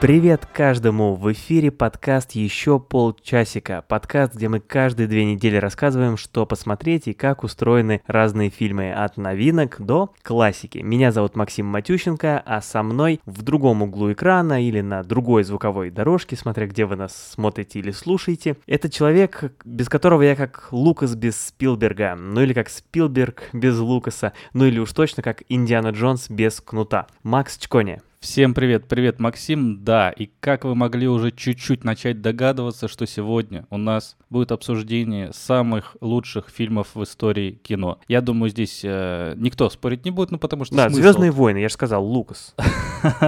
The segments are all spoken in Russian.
Привет каждому! В эфире подкаст «Еще полчасика». Подкаст, где мы каждые две недели рассказываем, что посмотреть и как устроены разные фильмы от новинок до классики. Меня зовут Максим Матющенко, а со мной в другом углу экрана или на другой звуковой дорожке, смотря где вы нас смотрите или слушаете, это человек, без которого я как Лукас без Спилберга, ну или как Спилберг без Лукаса, ну или уж точно как Индиана Джонс без Кнута. Макс Чкони. Всем привет, привет, Максим. Да, и как вы могли уже чуть-чуть начать догадываться, что сегодня у нас будет обсуждение самых лучших фильмов в истории кино. Я думаю, здесь э, никто спорить не будет, ну потому что Да, смысл... Звездные войны, я же сказал, Лукас.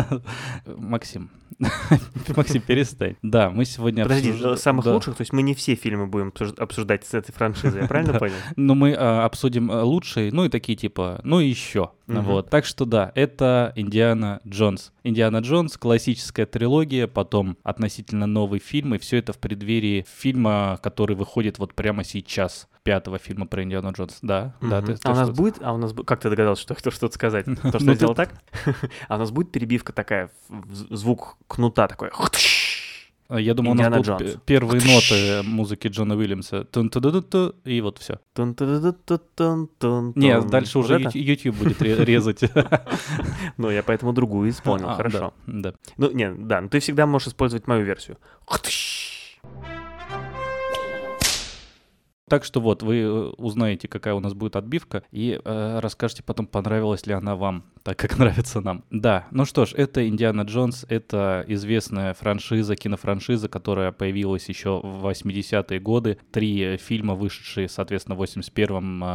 Максим, Максим, перестань. Да, мы сегодня Подожди, обсуж- самых да. лучших, то есть мы не все фильмы будем обсуж- обсуждать с этой франшизы, я правильно Да. понял? Ну, мы а, обсудим а, лучшие, ну и такие типа, ну и еще. Вот. Так что да, это Индиана Джонс. Индиана Джонс, классическая трилогия, потом относительно новый фильм, и все это в преддверии фильма, который выходит вот прямо сейчас, пятого фильма про Индиану Джонс. Да, да. Мгм. ты- ты а у нас будет, а у нас как ты догадался, что хотел что-то сказать? То, что Ну, я ты- сделал так? А у нас будет перебивка такая, звук кнута такой. А, Я думаю, у нас будут Джонс. первые ноты музыки Джона Уильямса. И вот все. Нет, дальше Вот уже это? YouTube будет ре- резать. Ну, я поэтому другую исполнил, А, хорошо. Да, да. Ну, нет, да, но ты всегда можешь использовать мою версию. Так что вот, вы э, узнаете, какая у нас будет отбивка, и э, расскажете потом, понравилась ли она вам, так как нравится нам. Да, ну что ж, это Индиана Джонс, это известная франшиза, кинофраншиза, которая появилась еще в 80-е годы. Три э, фильма, вышедшие, соответственно, в 81-м, э,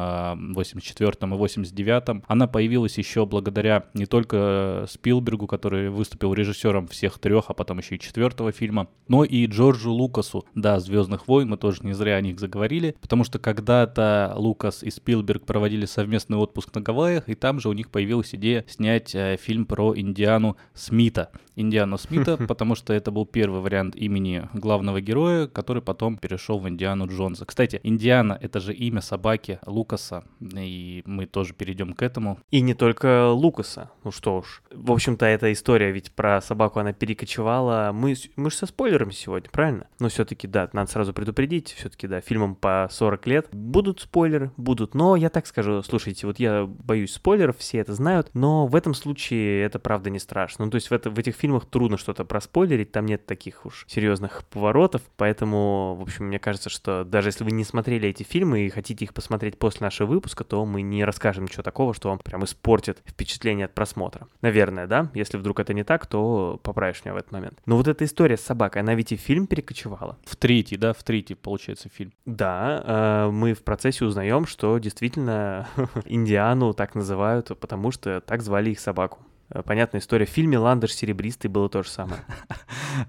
84-м и 89-м. Она появилась еще благодаря не только Спилбергу, который выступил режиссером всех трех, а потом еще и четвертого фильма, но и Джорджу Лукасу, да, «Звездных войн», мы тоже не зря о них заговорили, потому что когда-то Лукас и Спилберг проводили совместный отпуск на Гавайях, и там же у них появилась идея снять э, фильм про Индиану Смита. Индиану Смита, потому что это был первый вариант имени главного героя, который потом перешел в Индиану Джонса. Кстати, Индиана — это же имя собаки Лукаса, и мы тоже перейдем к этому. И не только Лукаса. Ну что уж. В общем-то, эта история ведь про собаку, она перекочевала. Мы, мы же со спойлерами сегодня, правильно? Но все-таки, да, надо сразу предупредить. Все-таки, да, фильмам по 40 лет. Будут спойлеры, будут. Но я так скажу, слушайте, вот я боюсь спойлеров, все это знают. Но в этом случае это правда не страшно. Ну, то есть в, это, в этих фильмах трудно что-то проспойлерить. Там нет таких уж серьезных поворотов. Поэтому, в общем, мне кажется, что даже если вы не смотрели эти фильмы и хотите их посмотреть после нашего выпуска, то мы не расскажем ничего такого, что вам прям испортит впечатление от просмотра. Наверное, да? Если вдруг это не так, то поправишь меня в этот момент. Но вот эта история с собакой, она ведь и фильм перекочевала. В третий, да, в третий, получается, фильм. Да, э, мы в процессе узнаем, что действительно Индиану так называют, потому что так звали их собаку. Э, Понятная история. В фильме «Ландыш серебристый» было то же самое.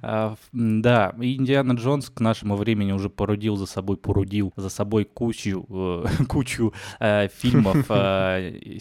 А, да, Индиана Джонс к нашему времени уже породил за собой, породил за собой кучу, э, кучу э, фильмов,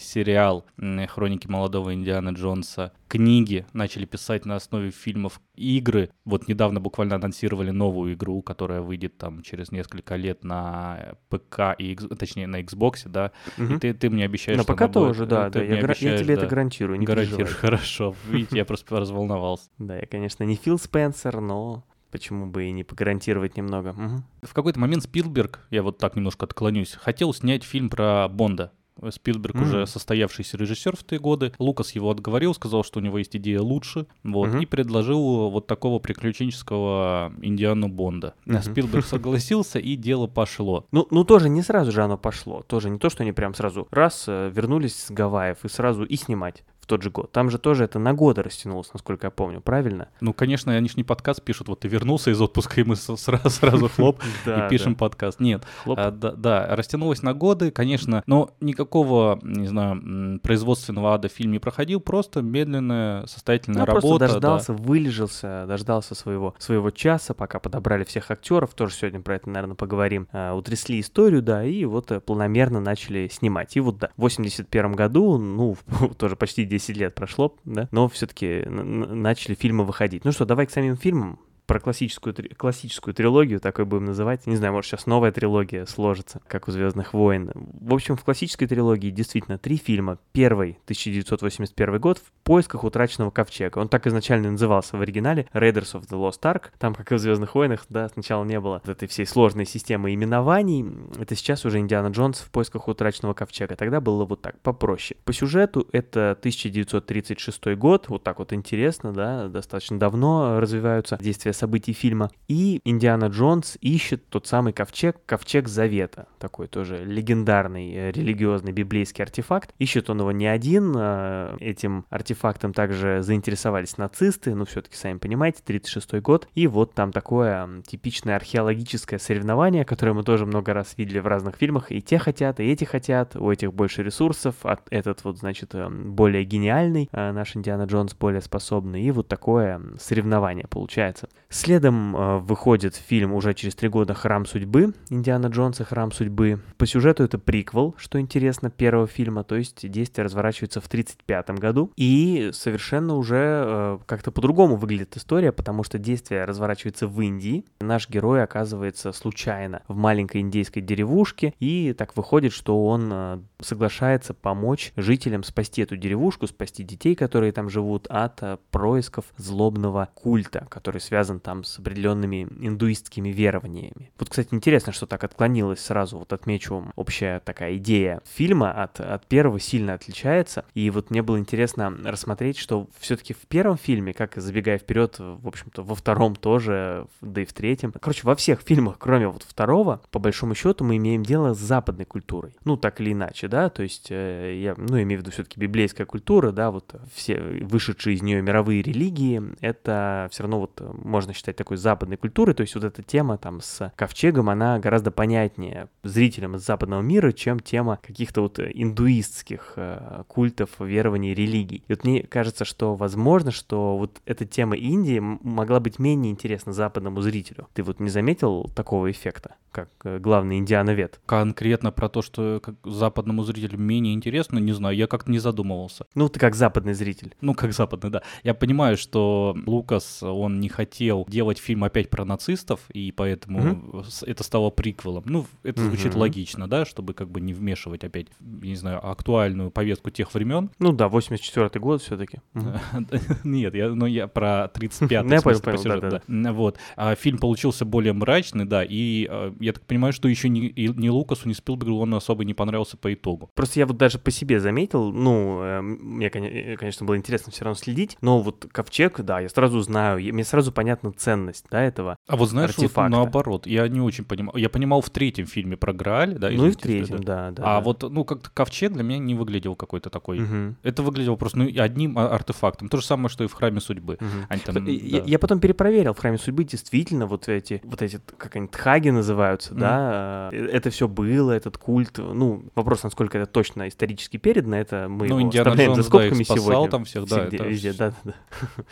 сериал «Хроники молодого Индиана Джонса», книги начали писать на основе фильмов, игры. Вот недавно буквально анонсировали новую игру, которая выйдет там через несколько лет на ПК, и, точнее на Xbox, да. И ты, ты мне обещаешь, она будет- тоже, да, да. Я, гра- я обещаешь, тебе это гарантирую, не переживай. Хорошо. Видите, я просто разволновался. Да, я, конечно, не Фил Спенсер, но почему бы и не погарантировать немного. В какой-то момент Спилберг, я вот так немножко отклонюсь, хотел снять фильм про Бонда. Спилберг Мгм. уже состоявшийся режиссер в те годы. Лукас его отговорил, сказал, что у него есть идея лучше, вот, Мгм. и предложил вот такого приключенческого Индиану Бонда. Мгм. Спилберг согласился, и дело пошло. Ну, ну, тоже не сразу же оно пошло. Тоже не то, что они прям сразу раз э, вернулись с Гавайев и сразу и снимать тот же год. Там же тоже это на годы растянулось, насколько я помню, правильно? Ну, конечно, они ж не подкаст пишут, вот ты вернулся из отпуска, и мы сразу, сразу хлоп, и пишем подкаст. Нет. А, да, растянулось на годы, конечно, но никакого, не знаю, производственного ада фильм не проходил, просто медленная, состоятельная Ну, просто работа. да. дождался, вылежался, дождался своего, своего часа, пока подобрали всех актеров, тоже сегодня про это, наверное, поговорим, а, утрясли историю, да, и вот э, планомерно начали снимать. И вот, да, в 81 году, ну, тоже почти 10 лет прошло, да, но все-таки начали фильмы выходить. Ну что, давай к самим фильмам. Про классическую, классическую трилогию, такой будем называть. Не знаю, может, сейчас новая трилогия сложится, как у «Звездных войн». В общем, в классической трилогии действительно три фильма. Первый, 1981 год, «В поисках утраченного ковчега». Он так изначально назывался в оригинале «Raiders of the Lost Ark». Там, как и в «Звездных войнах», да, сначала не было этой всей сложной системы именований. Это сейчас уже «Индиана Джонс в поисках утраченного ковчега». Тогда было вот так, попроще. По сюжету это 1936 год, вот так вот интересно, да, достаточно давно развиваются действия событий фильма. И Индиана Джонс ищет тот самый ковчег, ковчег Завета, такой тоже легендарный э, религиозный библейский артефакт. Ищет он его не один, а этим артефактом также заинтересовались нацисты, ну все-таки сами понимаете, 36 год. И вот там такое типичное археологическое соревнование, которое мы тоже много раз видели в разных фильмах. И те хотят, и эти хотят, у этих больше ресурсов, а этот вот, значит, эм, более гениальный, а наш Индиана Джонс более способный. И вот такое соревнование получается. Следом э, выходит фильм уже через три года «Храм судьбы», Индиана Джонса «Храм судьбы». По сюжету это приквел, что интересно, первого фильма, то есть действие разворачивается в 1935 году. И совершенно уже э, как-то по-другому выглядит история, потому что действие разворачивается в Индии. Наш герой оказывается случайно в маленькой индейской деревушке, и так выходит, что он э, соглашается помочь жителям спасти эту деревушку, спасти детей, которые там живут, от э, происков злобного культа, который связан там с определенными индуистскими верованиями. Вот, кстати, интересно, что так отклонилось сразу, вот отмечу, общая такая идея фильма от, от первого сильно отличается, и вот мне было интересно рассмотреть, что все-таки в первом фильме, как забегая вперед, в общем-то, во втором тоже, да и в третьем, короче, во всех фильмах, кроме вот второго, по большому счету мы имеем дело с западной культурой, ну, так или иначе, да, то есть э, я, ну, имею в виду все-таки библейская культура, да, вот все вышедшие из нее мировые религии, это все равно вот можно считать такой западной культурой, то есть вот эта тема там с ковчегом, она гораздо понятнее зрителям из западного мира, чем тема каких-то вот индуистских э, культов, верований, религий. И вот мне кажется, что возможно, что вот эта тема Индии могла быть менее интересна западному зрителю. Ты вот не заметил такого эффекта, как э, главный индиановед? Конкретно про то, что западному зрителю менее интересно, не знаю, я как-то не задумывался. Ну, ты как западный зритель. Ну, как западный, да. Я понимаю, что Лукас, он не хотел делать фильм опять про нацистов, и поэтому угу. это стало приквелом. Ну, это звучит угу. логично, да, чтобы как бы не вмешивать опять, не знаю, актуальную повестку тех времен. Ну да, 84 год все-таки. Нет, я, ну, я про 35-й. Я понял, понял, да. Вот. А фильм получился более мрачный, да, и а, я так понимаю, что еще ни, Лукасу, ни Спилбергу он особо не понравился по итогу. Просто я вот даже по себе заметил, ну, э, мне, э, конечно, было интересно все равно следить, но вот ковчег, да, я сразу знаю, мне сразу понятна ценность, да, этого А вот знаешь, артефакта. вот наоборот, я не очень понимал. Я понимал в третьем фильме про Грааль, да? Ну и в третьем, да, да. А да. вот, ну, как-то ковчег для меня не выглядел какой-то такой. Угу. Это выглядело просто ну, одним артефактом. То же самое, что и в Храме Судьбы. Угу. Они там, я, да. я потом перепроверил, в Храме Судьбы действительно вот эти, вот эти, как они, тхаги называются, угу. да, э, это все было, этот культ, ну, вопрос, насколько это точно исторически передано, это мы ну, его Индиана оставляем Джонс, за скобками да, сегодня. там всех, да, это... везде, да, да, да.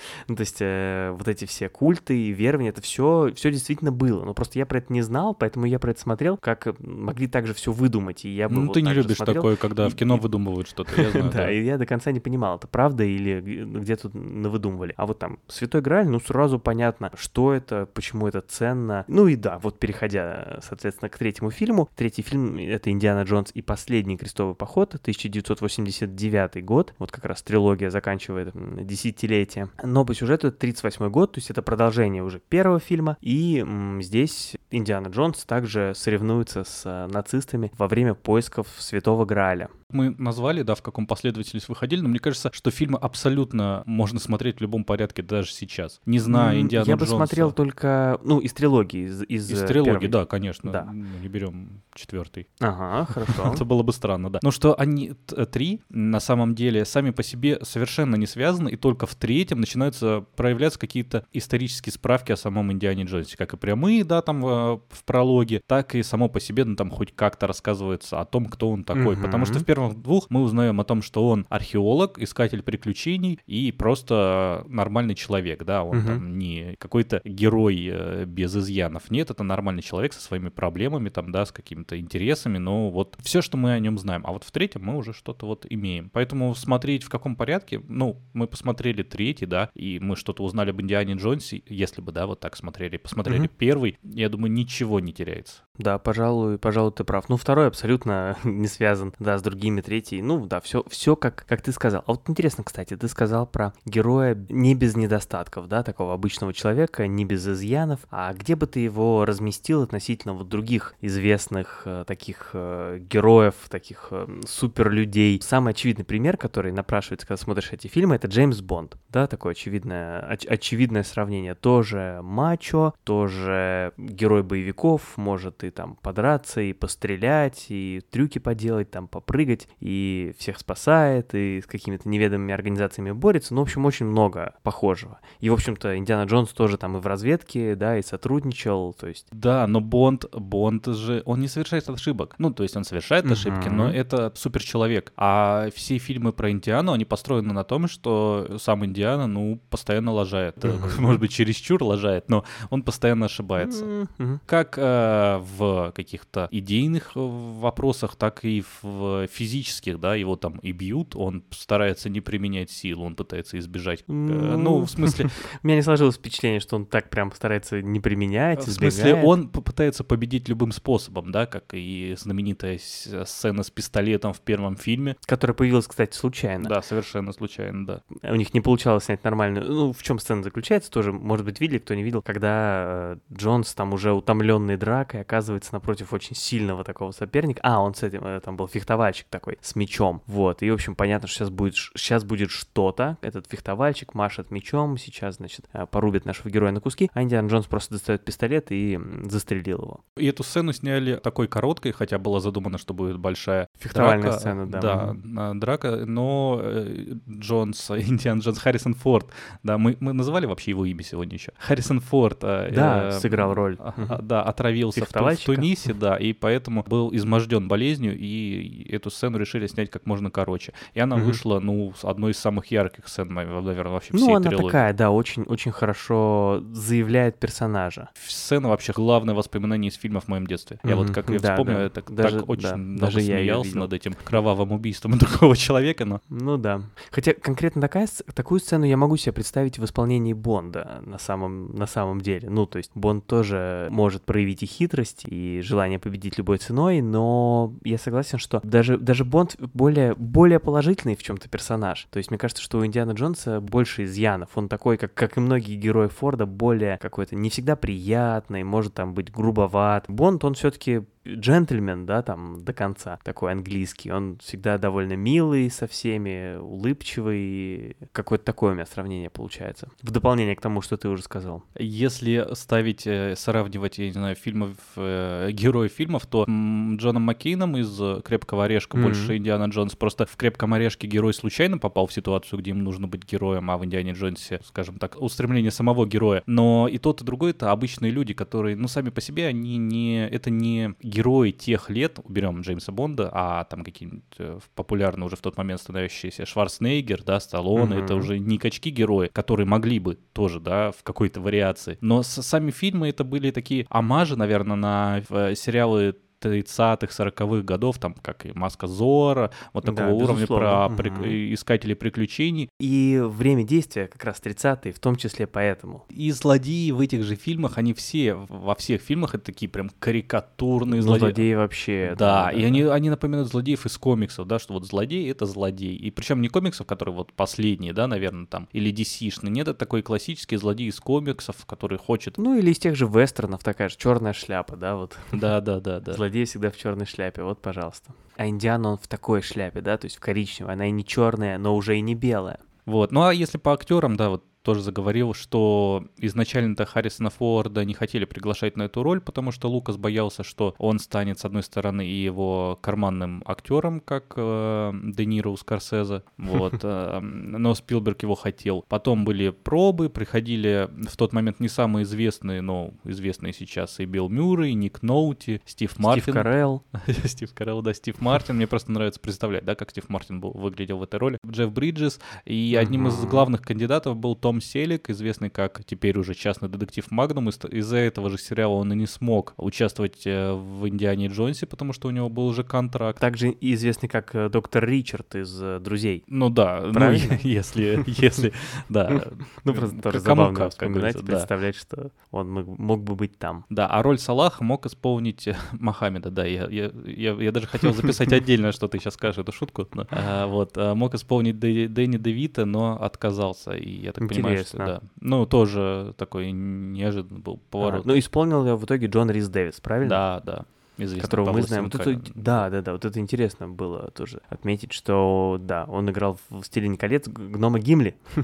ну, то есть э, вот эти все культы и верования, это все, все действительно было, но просто я про это не знал, поэтому я про это смотрел, как могли также все выдумать, и я бы Ну, вот ты не любишь смотрел, такое, когда и, в кино выдумывают что-то, я знаю. Да, и я до конца не понимал, это правда или где тут навыдумывали. А вот там Святой Грааль, ну, сразу понятно, что это, почему это ценно. Ну и да, вот переходя, соответственно, к третьему фильму. Третий фильм — это «Индиана Джонс и последний крестовый поход», 1989 год. Вот как раз трилогия заканчивает десятилетие. Но по сюжету это 38 год, то есть это продолжение уже первого фильма. И здесь Индиана Джонс также соревнуется с а, нацистами во время поисков Святого Грааля. Мы назвали, да, в каком последовательности выходили, но мне кажется, что фильмы абсолютно можно смотреть в любом порядке даже сейчас. Не знаю, Индиана Я бы смотрел только, ну, из трилогии. Из, из, из трилогии, первой. да, конечно. Да. Мы не берем четвертый. Ага, хорошо. Это было бы странно, да. Но что они три на самом деле сами по себе совершенно не связаны, и только в третьем начинаются проявляться какие-то исторические справки о самом Индиане Джонсе, как и прямые, да, там в, в прологе, так и само по себе, ну, там хоть как-то рассказывается о том, кто он такой. Потому что в первых двух мы узнаем о том, что он археолог, искатель приключений и просто нормальный человек, да, он Мгм. там не какой-то герой э, без изъянов. Нет, это нормальный человек со своими проблемами, там, да, с какими-то интересами, но вот все, что мы о нем знаем. А вот в третьем мы уже что-то вот имеем. Поэтому смотреть в каком порядке, ну, мы посмотрели третий, да, и мы что-то узнали об Индиане Джонсе, если бы, да, вот так смотрели, посмотрели Мгм. первый, я думаю, ничего не теряется. Да, пожалуй, пожалуй, ты прав. Ну, второй абсолютно не связан, да, с другими, третий. Ну, да, все, все как, как ты сказал. А вот интересно, кстати, ты сказал про героя не без недостатков, да, такого обычного человека, не без изъянов. А где бы ты его разместил относительно вот других известных э, таких э, героев, таких э, суперлюдей? Самый очевидный пример, который напрашивается, когда смотришь эти фильмы, это Джеймс Бонд. Да, такое очевидное, оч- очевидное сравнение. Тоже мачо, тоже герой боевиков, может и там подраться, и пострелять, и трюки поделать, там попрыгать, и всех спасает, и с какими-то неведомыми организациями борется. Ну, в общем, очень много похожего. И, в общем-то, Индиана Джонс тоже там и в разведке, да, и сотрудничал, то есть... Да, но Бонд, Бонд же, он не совершает ошибок. Ну, то есть он совершает Мгм. ошибки, но это суперчеловек. А все фильмы про Индиану, они построены на том, что сам Индиана, ну, постоянно лажает. Мгм. Может быть, чересчур лажает, но он постоянно ошибается. Мгм. Как э, в каких-то идейных э, вопросах, так и в физических, да, его там и бьют, он старается не применять силу, он пытается избежать. э, Ну, ну, в смысле, У меня не сложилось впечатление, что он так прям старается не применять, В смысле, он попытается победить любым способом, да, как и знаменитая с- сцена с пистолетом в первом фильме. Которая появилась, кстати, случайно. Да, совершенно случайно, да. У них не получалось снять нормальную. Ну, в чем сцена заключается, тоже, может быть, видели, кто не видел, когда э, Джонс там уже утомленный дракой оказывается напротив очень сильного такого соперника. А, он с этим, э, там был фехтовальщик такой, с мечом. Вот, и, в общем, понятно, что сейчас будет, сейчас будет что-то. Этот фехтовальщик машет мечом, сейчас, значит, э, порубит нашего героя на куски, а Индиана Джонс просто достает пистолет и застрелил его. И эту сцену сняли такой короткой, хотя было задумано, что будет большая Фехтовальная драка. сцена, да. Да, драка, но э, Джонс, Индиан Джонс, Харрисон Форд, да, мы, мы называли вообще его имя сегодня еще. Харрисон Форд. Да, э, сыграл роль. а, а, Да, отравился в, В. Тунисе, да, и поэтому был изможден болезнью, и эту сцену решили снять как можно короче. И она Мгм. вышла, ну, с одной из самых ярких сцен, наверное, вообще Ну, всей она трилогии. такая, да, очень, очень хорошо заявляет персонажа. Сцена вообще главное воспоминание из фильма в моем детстве. Я вот как я Да, вспомню, да. я так, Даже- так очень да, даже смеялся над этим кровавым убийством другого человека, но Ну да. Хотя конкретно такая, такую сцену я могу себе представить в исполнении Бонда на самом, на самом деле. Ну, то есть Бонд тоже может проявить и хитрость, и желание победить любой ценой, но я согласен, что даже, даже Бонд более, более положительный в чем-то персонаж. То есть мне кажется, что у Индиана Джонса больше изъянов. Он такой, как, как и многие герои Форда, более какой-то не всегда приятный, может там быть грубоват. Бонд, он все-таки джентльмен, да, там, до конца, такой английский. Он всегда довольно милый со всеми, улыбчивый. Какое-то такое у меня сравнение получается. В дополнение к тому, что ты уже сказал. Если ставить, э, сравнивать, я не знаю, фильмов, э, героев фильмов, то Джоном Маккейном из «Крепкого орешка» Мгм. больше Индиана Джонс. Просто в «Крепком орешке» герой случайно попал в ситуацию, где ему нужно быть героем, а в «Индиане Джонсе», скажем так, устремление самого героя. Но и тот, и другой — это обычные люди, которые, ну, сами по себе, они не... Это не герои тех лет, уберем Джеймса Бонда, а там какие-нибудь э, популярные уже в тот момент становящиеся Шварценеггер, да, Сталлоне, это Мгм. уже не качки-герои, которые могли бы тоже, да, в какой-то вариации. Но сами фильмы это были такие омажи, наверное, на э, сериалы 30-х, 40-х годов, там, как и «Маска Зора», вот Да, такого уровня безусловно. про Мгм. прик- искателей приключений. И время действия как раз 30-е, в том числе поэтому. И злодеи в этих же фильмах, они все, во всех фильмах, это такие прям карикатурные Ну, злодеи. злодеи вообще. Да, и они, они напоминают злодеев из комиксов, да, что вот злодей — это злодей. И причем не комиксов, которые вот последние, да, наверное, там, или DC-шные. Нет, это такой классический злодей из комиксов, который хочет... Ну, или из тех же вестернов, такая же черная шляпа, да, вот. Да-да-да-да. Злодей всегда в черной шляпе, вот, пожалуйста. А Индиана, он в такой шляпе, да, то есть в коричневой. Она и не черная, но уже и не белая. Вот. Ну а если по актерам, да, вот тоже заговорил, что изначально-то Харрисона Форда не хотели приглашать на эту роль, потому что Лукас боялся, что он станет, с одной стороны, и его карманным актером, как э, Де Ниро у Скорсезе, вот, э, но Спилберг его хотел. Потом были пробы, приходили в тот момент не самые известные, но известные сейчас и Билл Мюррей, и Ник Ноути, Стив Мартин. Стив Карелл. Стив Карелл, да, Стив Мартин. Мне просто нравится представлять, да, как Стив Мартин был, выглядел в этой роли. Джефф Бриджес. И одним из главных кандидатов был Том Селлек, известный как теперь уже частный детектив Магнум. Из- Из-за этого же сериала он и не смог участвовать э, в Индиане Джонсе, потому что у него был уже контракт. Также известный как э, доктор Ричард из э, «Друзей». Ну да, ну, если, если, да. Ну, просто тоже забавно вспоминать и представлять, что он мог, бы быть там. Да, а роль Саллаха мог исполнить Мохаммеда, да, я, я, я, я даже хотел записать отдельно, что ты сейчас скажешь, эту шутку, а, вот, а, мог исполнить Дэ- Дэнни Девито, но отказался, и я так понимаю, что, Интересно. да, ну, тоже такой неожиданный был А, поворот. ну, исполнил ее в итоге Джон Рис Дэвис, правильно? да, да, известный которого мы «Властелину знаем. Вот это- колец». да, да, да, вот это интересно было тоже отметить, что да, он играл в «Стиле колец» гнома Гимли. Но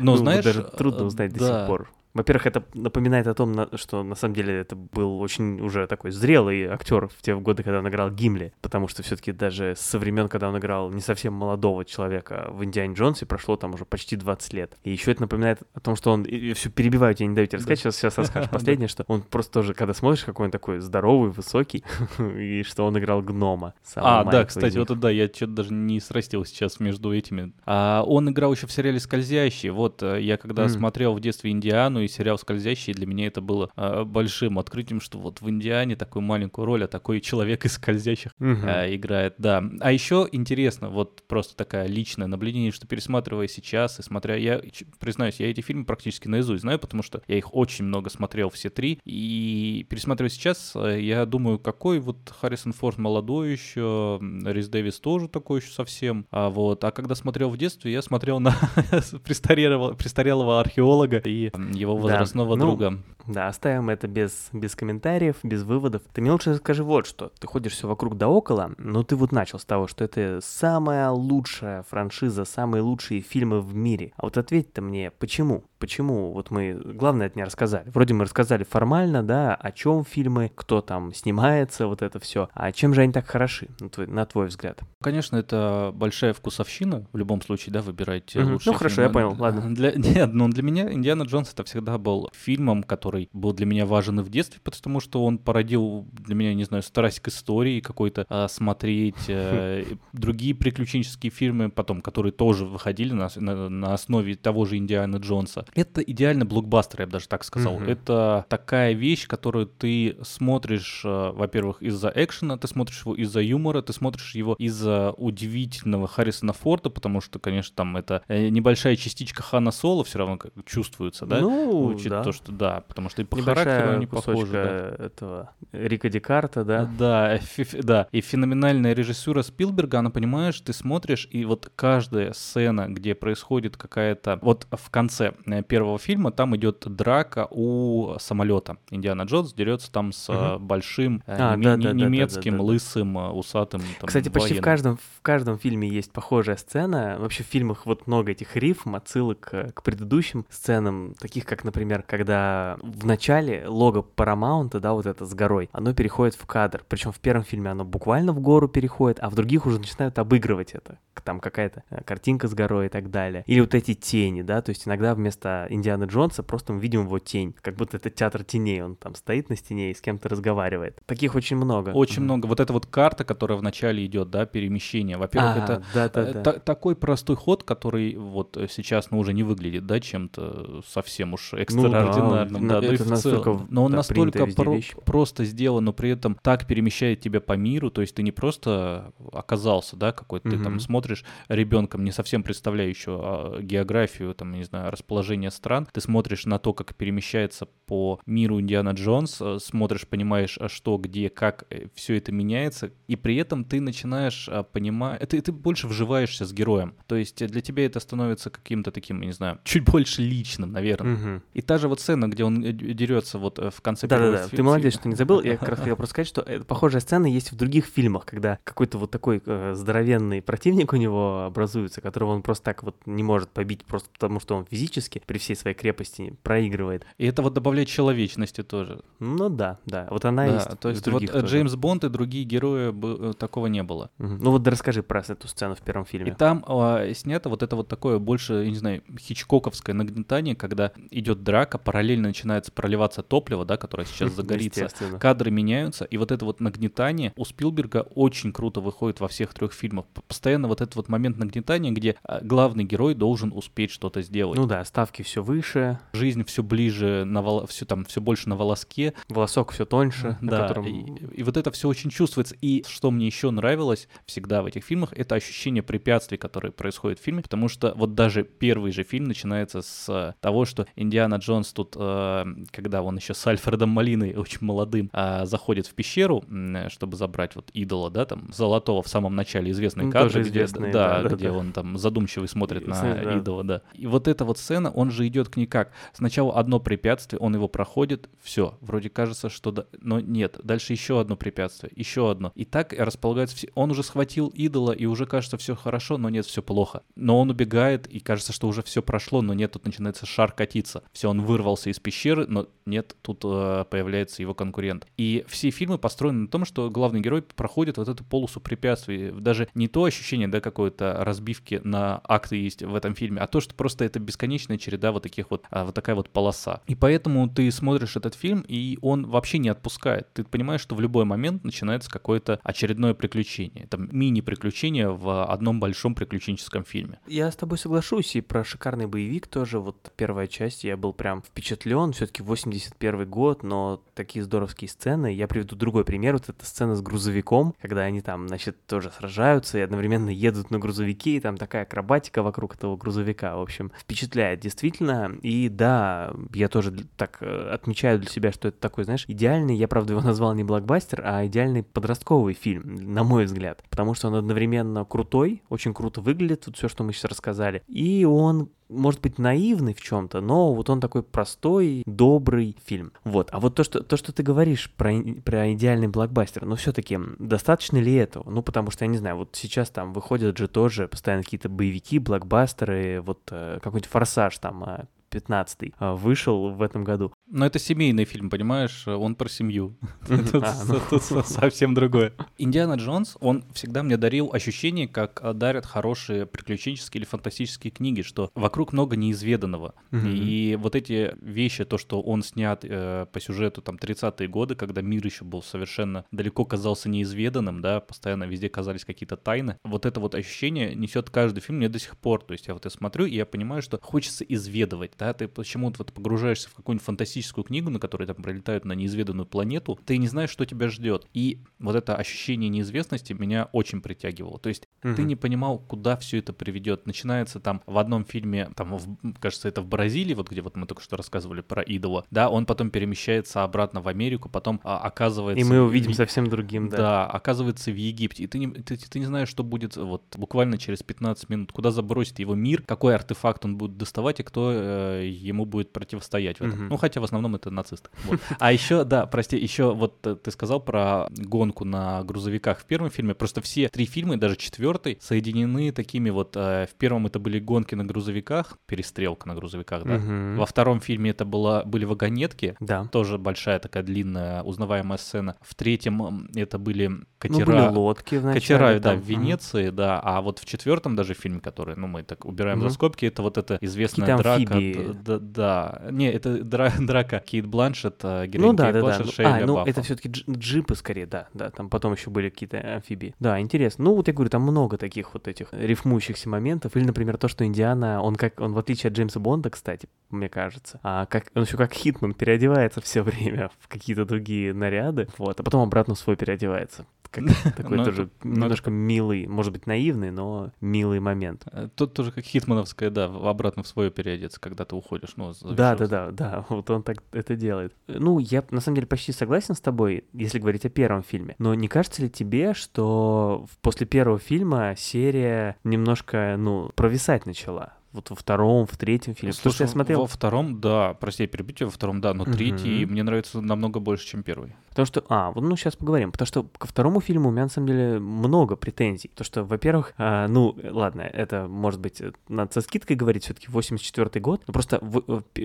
Ну, знаешь, даже трудно э, узнать до да. сих пор. Во-первых, это напоминает о том, что на самом деле это был очень уже такой зрелый актер в те годы, когда он играл Гимли, потому что все-таки даже со времен, когда он играл не совсем молодого человека в Индиане Джонсе, прошло там уже почти 20 лет. И еще это напоминает о том, что он... все перебиваю тебя, не даю тебе рассказать, сейчас, сейчас расскажешь последнее, что он просто тоже, когда смотришь, какой он такой здоровый, высокий, и что он играл гнома. А, да, кстати, вот это да, я что-то даже не срастил сейчас между этими. А, он играл еще в сериале «Скользящий». Вот э, я когда смотрел в детстве «Индиану» и сериал «Скользящий», для меня это было а, большим открытием, что вот в «Индиане» такую маленькую роль, а такой человек из «Скользящих» Мгм. а, играет, да. А еще интересно, вот просто такая личное наблюдение, что пересматривая сейчас и смотря, я признаюсь, я эти фильмы практически наизусть знаю, потому что я их очень много смотрел все три, и пересматривая сейчас, э, я думаю, какой вот Харрисон Форд молодой еще, Рис Дэвис тоже такой еще совсем, а вот, а когда смотрел в детстве, я смотрел на престарелого, престарелого археолога и его Да, возрастного ну, друга. Да, оставим это без, без комментариев, без выводов. Ты мне лучше скажи вот что. Ты ходишь все вокруг да около, но ты вот начал с того, что это самая лучшая франшиза, самые лучшие фильмы в мире. А вот ответь-то мне, почему? Почему? Вот мы, главное, это не рассказали. Вроде мы рассказали формально, да, о чем фильмы, кто там снимается, вот это все. А чем же они так хороши, на твой, на твой взгляд? Конечно, это большая вкусовщина в любом случае, да, выбирать э, Мгм. лучшие Ну, хорошо, фильмы. я понял, ладно. Для, нет, ну для меня Индиана Джонс это всегда был фильмом, который был для меня важен и в детстве, потому что он породил для меня, не знаю, страсть к истории какой-то, а, смотреть и другие приключенческие фильмы потом, которые тоже выходили на, на- на основе того же Индиана Джонса. Это идеально блокбастер, я бы даже так сказал. Мгм. Это такая вещь, которую ты смотришь, э, во-первых, из-за экшена, ты смотришь его из-за юмора, ты смотришь его из-за удивительного Харрисона Форда, потому что, конечно, там это э, небольшая частичка Хана Соло все равно как чувствуется, да? Ну, Учитывая да. то, что да, потому что и по характеру Небольшая они кусочка похожи. да. этого Рика Декарта, да? Да, да. И феноменальная режиссура Спилберга, она, понимаешь, ты смотришь, и вот каждая сцена, где происходит какая-то... Вот в конце э, первого фильма там идет драка у самолета. Индиана Джонс дерется там с э, большим э, А, неме- да, да, да, да, немецким, да, да. лысым, усатым там, Кстати, почти в военным. каждом, в каждом фильме есть похожая сцена. Вообще в фильмах вот много этих рифм, отсылок к предыдущим сценам, таких как, например, когда в начале лого Парамаунта, да, вот это с горой, оно переходит в кадр. Причем в первом фильме оно буквально в гору переходит, а в других уже начинают обыгрывать это. Там какая-то э, картинка с горой и так далее. Или вот эти тени, да, то есть иногда вместо Индианы Джонса просто мы видим его тень, как будто это театр теней, он там стоит на стене и с кем-то разговаривает. Таких очень много. Очень Мгм. много. Вот эта вот карта, которая в начале идет, да, перемещение. Во-первых, А, это да, да, да. та- такой простой ход, который вот э, сейчас ну, уже не выглядит, да, чем-то совсем уж экстраординарным. на- да, ну и это в настолько, целом. Но он да, настолько про- просто сделан, но при этом так перемещает тебя по миру, то есть ты не просто оказался, да, какой-то, ты там смотришь ребенком, не совсем представляющего а, географию, там, не знаю, расположение стран, ты смотришь на то, как перемещается по миру Индиана Джонс, э, смотришь, понимаешь, а что, где, как все это меняется, и при этом ты начинаешь понимать, ты, ты больше вживаешься с героем. То есть э, для тебя это становится каким-то таким, я не знаю, чуть больше личным, наверное. Мгм. И та же вот сцена, где он дерется вот э, в конце Да-да-да, ты молодец, что не забыл. Я как раз хотел просто сказать, что это, похожая сцена есть в других фильмах, когда какой-то вот такой э, здоровенный противник у него образуется, которого он просто так вот не может побить, просто потому что он физически при всей своей крепости проигрывает. И это вот добавляет человечности тоже. Ну да, да, вот она Да, есть то есть вот э, тоже. Джеймс Бонд и другие герои э, такого не было. Мгм. Ну вот да расскажи про эту сцену в первом И фильме. там а, снято вот это вот такое больше, я не знаю, хичкоковское нагнетание, когда идет драка, параллельно начинается проливаться топливо, да, которое сейчас загорится. Кадры меняются, и вот это вот нагнетание у Спилберга очень круто выходит во всех трех фильмах. Постоянно вот этот вот момент нагнетания, где а, главный герой должен успеть что-то сделать. Ну да, ставки все выше, Жизнь все ближе, на вол... все там все больше на волоске, волосок все тоньше, да, котором... и, и вот это все очень чувствуется. И что мне еще нравилось всегда в этих фильмах, это ощущение препятствий, которые происходят в фильме, потому что вот даже первый же фильм начинается с э, того, что Индиана Джонс тут, э, когда он еще с Альфредом Малиной, очень молодым, э, заходит в пещеру, чтобы забрать вот идола, да, там, золотого в самом начале известный Ну, кадр, тоже где, да, да, да, где да. он там задумчивый смотрит на да. идола, да. И вот эта вот сцена, он же идет к ней как? Сначала одно препятствие, он его проходит, все, вроде кажется, что да, но нет, дальше еще одно препятствие, еще одно. И так располагается все. Он уже схватил идола, и уже кажется все хорошо, но нет, все плохо. Но он убегает, и кажется, что уже все прошло, но нет, тут начинается шар катиться. Все, он вырвался из пещеры, но нет, тут э, появляется его конкурент. И все фильмы построены на том, что главный герой проходит вот эту полосу препятствий. Даже не то ощущение, да, какой-то разбивки на акты есть в этом фильме, а то, что просто это бесконечная череда вот таких вот, а, вот такая вот полоса. И поэтому ты смотришь этот фильм, и он вообще не отпускает. Ты понимаешь, что в любой момент начинается какое-то очередное приключение. Там мини-приключение в одном большом приключенческом фильме. Я с тобой соглашусь, и про шикарный боевик тоже, вот первая часть, я был прям впечатлен, все-таки 81 год, но такие здоровские сцены. Я приведу другой пример, вот эта сцена с грузовиком, когда они там, значит, тоже сражаются и одновременно едут на грузовике, и там такая акробатика вокруг этого грузовика, в общем, впечатляет действительно. И да, я тоже так э, отмечаю для себя, что это такой, знаешь, идеальный, я, правда, его назвал не блокбастер, а идеальный подростковый фильм, на мой взгляд, потому что он одновременно крутой, очень круто выглядит, вот все, что мы сейчас рассказали, и он может быть наивный в чем-то, но вот он такой простой, добрый фильм. Вот. А вот то, что, то, что ты говоришь про, про идеальный блокбастер, ну все-таки достаточно ли этого? Ну, потому что, я не знаю, вот сейчас там выходят же тоже постоянно какие-то боевики, блокбастеры, вот э, какой-нибудь форсаж там э, 15 вышел в этом году. Но это семейный фильм, понимаешь? Он про семью. Тут А, ну. совсем другое. Индиана Джонс, он всегда мне дарил ощущение, как а, дарят хорошие приключенческие или фантастические книги, что вокруг много неизведанного. И вот эти вещи, то, что он снят э, по сюжету там 30-е годы, когда мир еще был совершенно далеко казался неизведанным, да, постоянно везде казались какие-то тайны, вот это вот ощущение несет каждый фильм мне до сих пор. То есть я вот я смотрю, и я понимаю, что хочется изведывать, да, ты почему-то вот погружаешься в какую-нибудь фантастическую книгу, на которой там пролетают на неизведанную планету, ты не знаешь, что тебя ждет. И вот это ощущение неизвестности меня очень притягивало. То есть ты не понимал, куда все это приведет. Начинается там в одном фильме, там, в- кажется, это в Бразилии, вот где вот мы только что рассказывали про идола, да, он потом перемещается обратно в Америку, потом а, оказывается... И мы увидим в- совсем другим, да. да, оказывается в Египте. И ты не, ты, ты не знаешь, что будет вот буквально через 15 минут, куда забросит его мир, какой артефакт он будет доставать и кто э, ему будет противостоять в этом. Мгм. Ну, хотя в основном это нацисты. Вот. А еще, да, прости, еще вот э, ты сказал про гонку на грузовиках в первом фильме. Просто все три фильма, даже четвертый, соединены такими вот... э, в первом это были гонки на грузовиках, перестрелка на грузовиках, да. Мгм. Во втором фильме это была, были вагонетки, Да. тоже большая такая длинная узнаваемая сцена. В третьем это были Ну, катера. были лодки в Катера, да, там. в Венеции, да, а вот в четвертом даже фильме, который, ну, мы так убираем Мгм. за скобки, это вот эта известная драка. Да, да, не, это дра- драка Кейт Бланшет, э, героиня Ну да, Кейт да, да. Бланшет, Ну, Шейя А, ну Лабафа. это все-таки джипы скорее, да, да. Там потом еще были какие-то амфибии. Да, интересно. Ну вот я говорю, там много таких вот этих рифмующихся моментов. Или, например, то, что Индиана, он как, он в отличие от Джеймса Бонда, кстати, мне кажется, а как, он еще как Хитман переодевается все время в какие-то другие наряды, вот, а потом обратно в свой переодевается. Как такой тоже это- это- немножко милый, может быть, наивный, но милый момент. Э, Тут тоже как Хитмановская, да, обратно в свое переодеться, когда ты уходишь, ну, Да, да, да, да, вот он так это делает. Ну, я на самом деле почти согласен с тобой, если говорить о первом фильме. Но не кажется ли тебе, что после первого фильма серия немножко, ну, провисать начала? Вот во втором, в третьем фильме? Потому Слушай, я смотрел... во втором, да, прости, тебя, во втором, да, но Мгм. третий мне нравится намного больше, чем первый. Потому что, а, вот ну сейчас поговорим, потому что ко второму фильму у меня на самом деле много претензий. Потому что, во-первых, а, ну, ладно, это может быть, э, надо со скидкой говорить, все-таки 84 год, но просто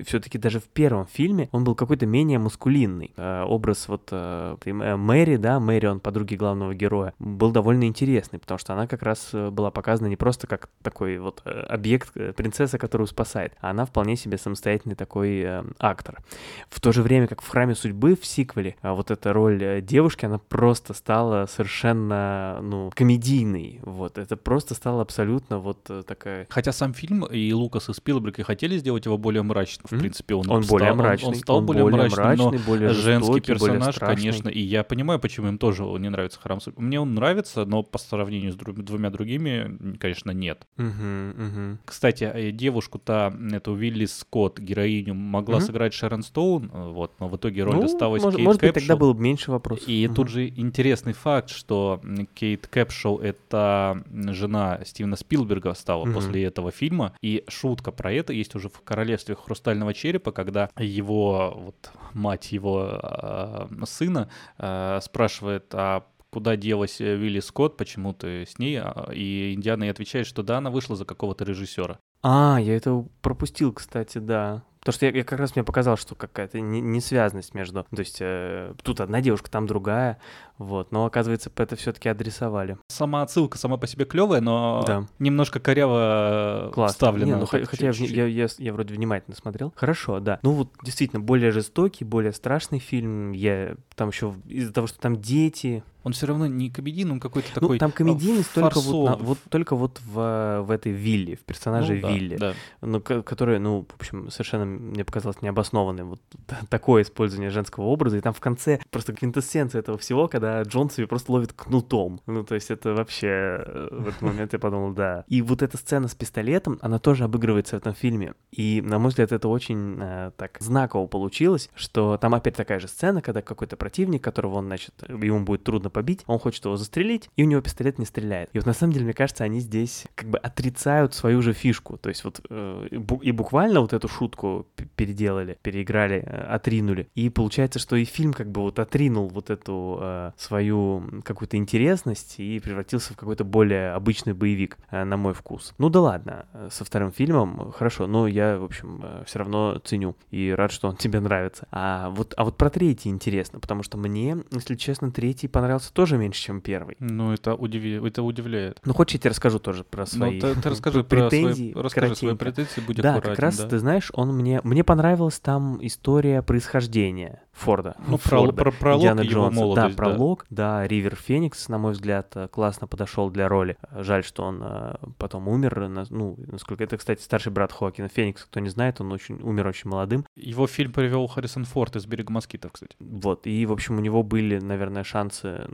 все-таки даже в первом фильме он был какой-то менее мускулинный. А, образ вот э, Мэри, да, Мэри, он подруги главного героя, был довольно интересный, потому что она как раз была показана не просто как такой вот объект, принцесса, которую спасает, а она вполне себе самостоятельный такой э, актор. В то же время, как в «Храме судьбы» в сиквеле, а вот эта роль э, девушки, она просто стала совершенно, ну, комедийной, вот, это просто стало абсолютно вот э, такая... Хотя сам фильм и Лукас, и Спилберг и хотели сделать его более мрачным. В М? принципе, он, Он стал- более он- мрачный, Он, стал он более, мрачным, но более женский жестокий, более персонаж, страшный. конечно. И я понимаю, почему им тоже не нравится Храм Судьбы. Мне он нравится, но по сравнению с дру- двумя другими, конечно, нет. Мгм, мгм. Кстати, э, девушку-то, эту Вилли Скотт, героиню, могла Мгм. сыграть Шерон Стоун, э, вот, но в итоге роль Ну, досталась может, Кейт может быть, тогда Кэпшел. было бы меньше вопросов. И Мгм. тут же интересный факт, что Кейт Кэпшоу — это жена Стивена Спилберга стала Мгм. после этого фильма. И шутка про это есть уже в «Королевстве хрустального черепа», когда его, вот, мать его э, сына э, спрашивает, а куда делась э, Вилли Скотт, почему ты с ней? А, И Индиана ей отвечает, что да, она вышла за какого-то режиссера. А, я это пропустил, кстати, да. Потому что я, я как раз мне показалось, что какая-то не- несвязность между... То есть э, тут одна девушка, там другая, вот. Но, оказывается, это все-таки адресовали. Сама отсылка сама по себе клевая, но Да. немножко коряво Классно. вставлена. Не, ну, вот хотя я, я, я, я вроде внимательно смотрел. Хорошо, да. Ну вот действительно более жестокий, более страшный фильм. Я там еще из-за того, что там дети. Он все равно не комедийный, он какой-то такой. ну там комедийность э, только вот, на- вот только вот в, в этой вилле, в персонаже Ну да, Вилли. да. ну, ко- которое, ну, в общем, совершенно мне показалось необоснованным. Вот такое использование женского образа. И там в конце просто квинтэссенция этого всего, когда Джон себе просто ловит кнутом. Ну, то есть это вообще... э, В этот момент я подумал, да. И вот эта сцена с пистолетом, она тоже обыгрывается в этом фильме. И, на мой взгляд, это очень э, так знаково получилось, что там опять такая же сцена, когда какой-то противник, которого он, значит, ему будет трудно побить, он хочет его застрелить, и у него пистолет не стреляет. И вот на самом деле, мне кажется, они здесь как бы отрицают свою же фишку. То есть вот э, и буквально вот эту шутку переделали, переиграли, э, отринули. И получается, что и фильм как бы вот отринул вот эту э, свою какую-то интересность и превратился в какой-то более обычный боевик, э, на мой вкус. Ну да ладно, э, со вторым фильмом э, хорошо, но я, в общем, все равно ценю и рад, что он тебе нравится. А вот, а вот про третий интересно, потому что мне, если честно, третий понравился тоже меньше, чем первый. Ну, это, удиви- это удивляет. Ну, хочешь, я тебе расскажу тоже про свои ну, ты, ты расскажи про свои, претензии расскажи свои претензии, будь Да, аккуратен, как раз, да. ты знаешь, он мне... Мне понравилась там история происхождения Форда. Ну, про- Форда, про- пролог Индианы его Джонса. молодость, Да, да. пролог. Да, Ривер Феникс, на мой взгляд, э, классно подошел для роли. Жаль, что он э, потом умер. Ну, насколько... Это, кстати, старший брат Хоакина Феникса. Кто не знает, он очень умер очень молодым. Его фильм привел Харрисон Форд из «Берега москитов», кстати. Вот, и, в общем, у него были, наверное, шансы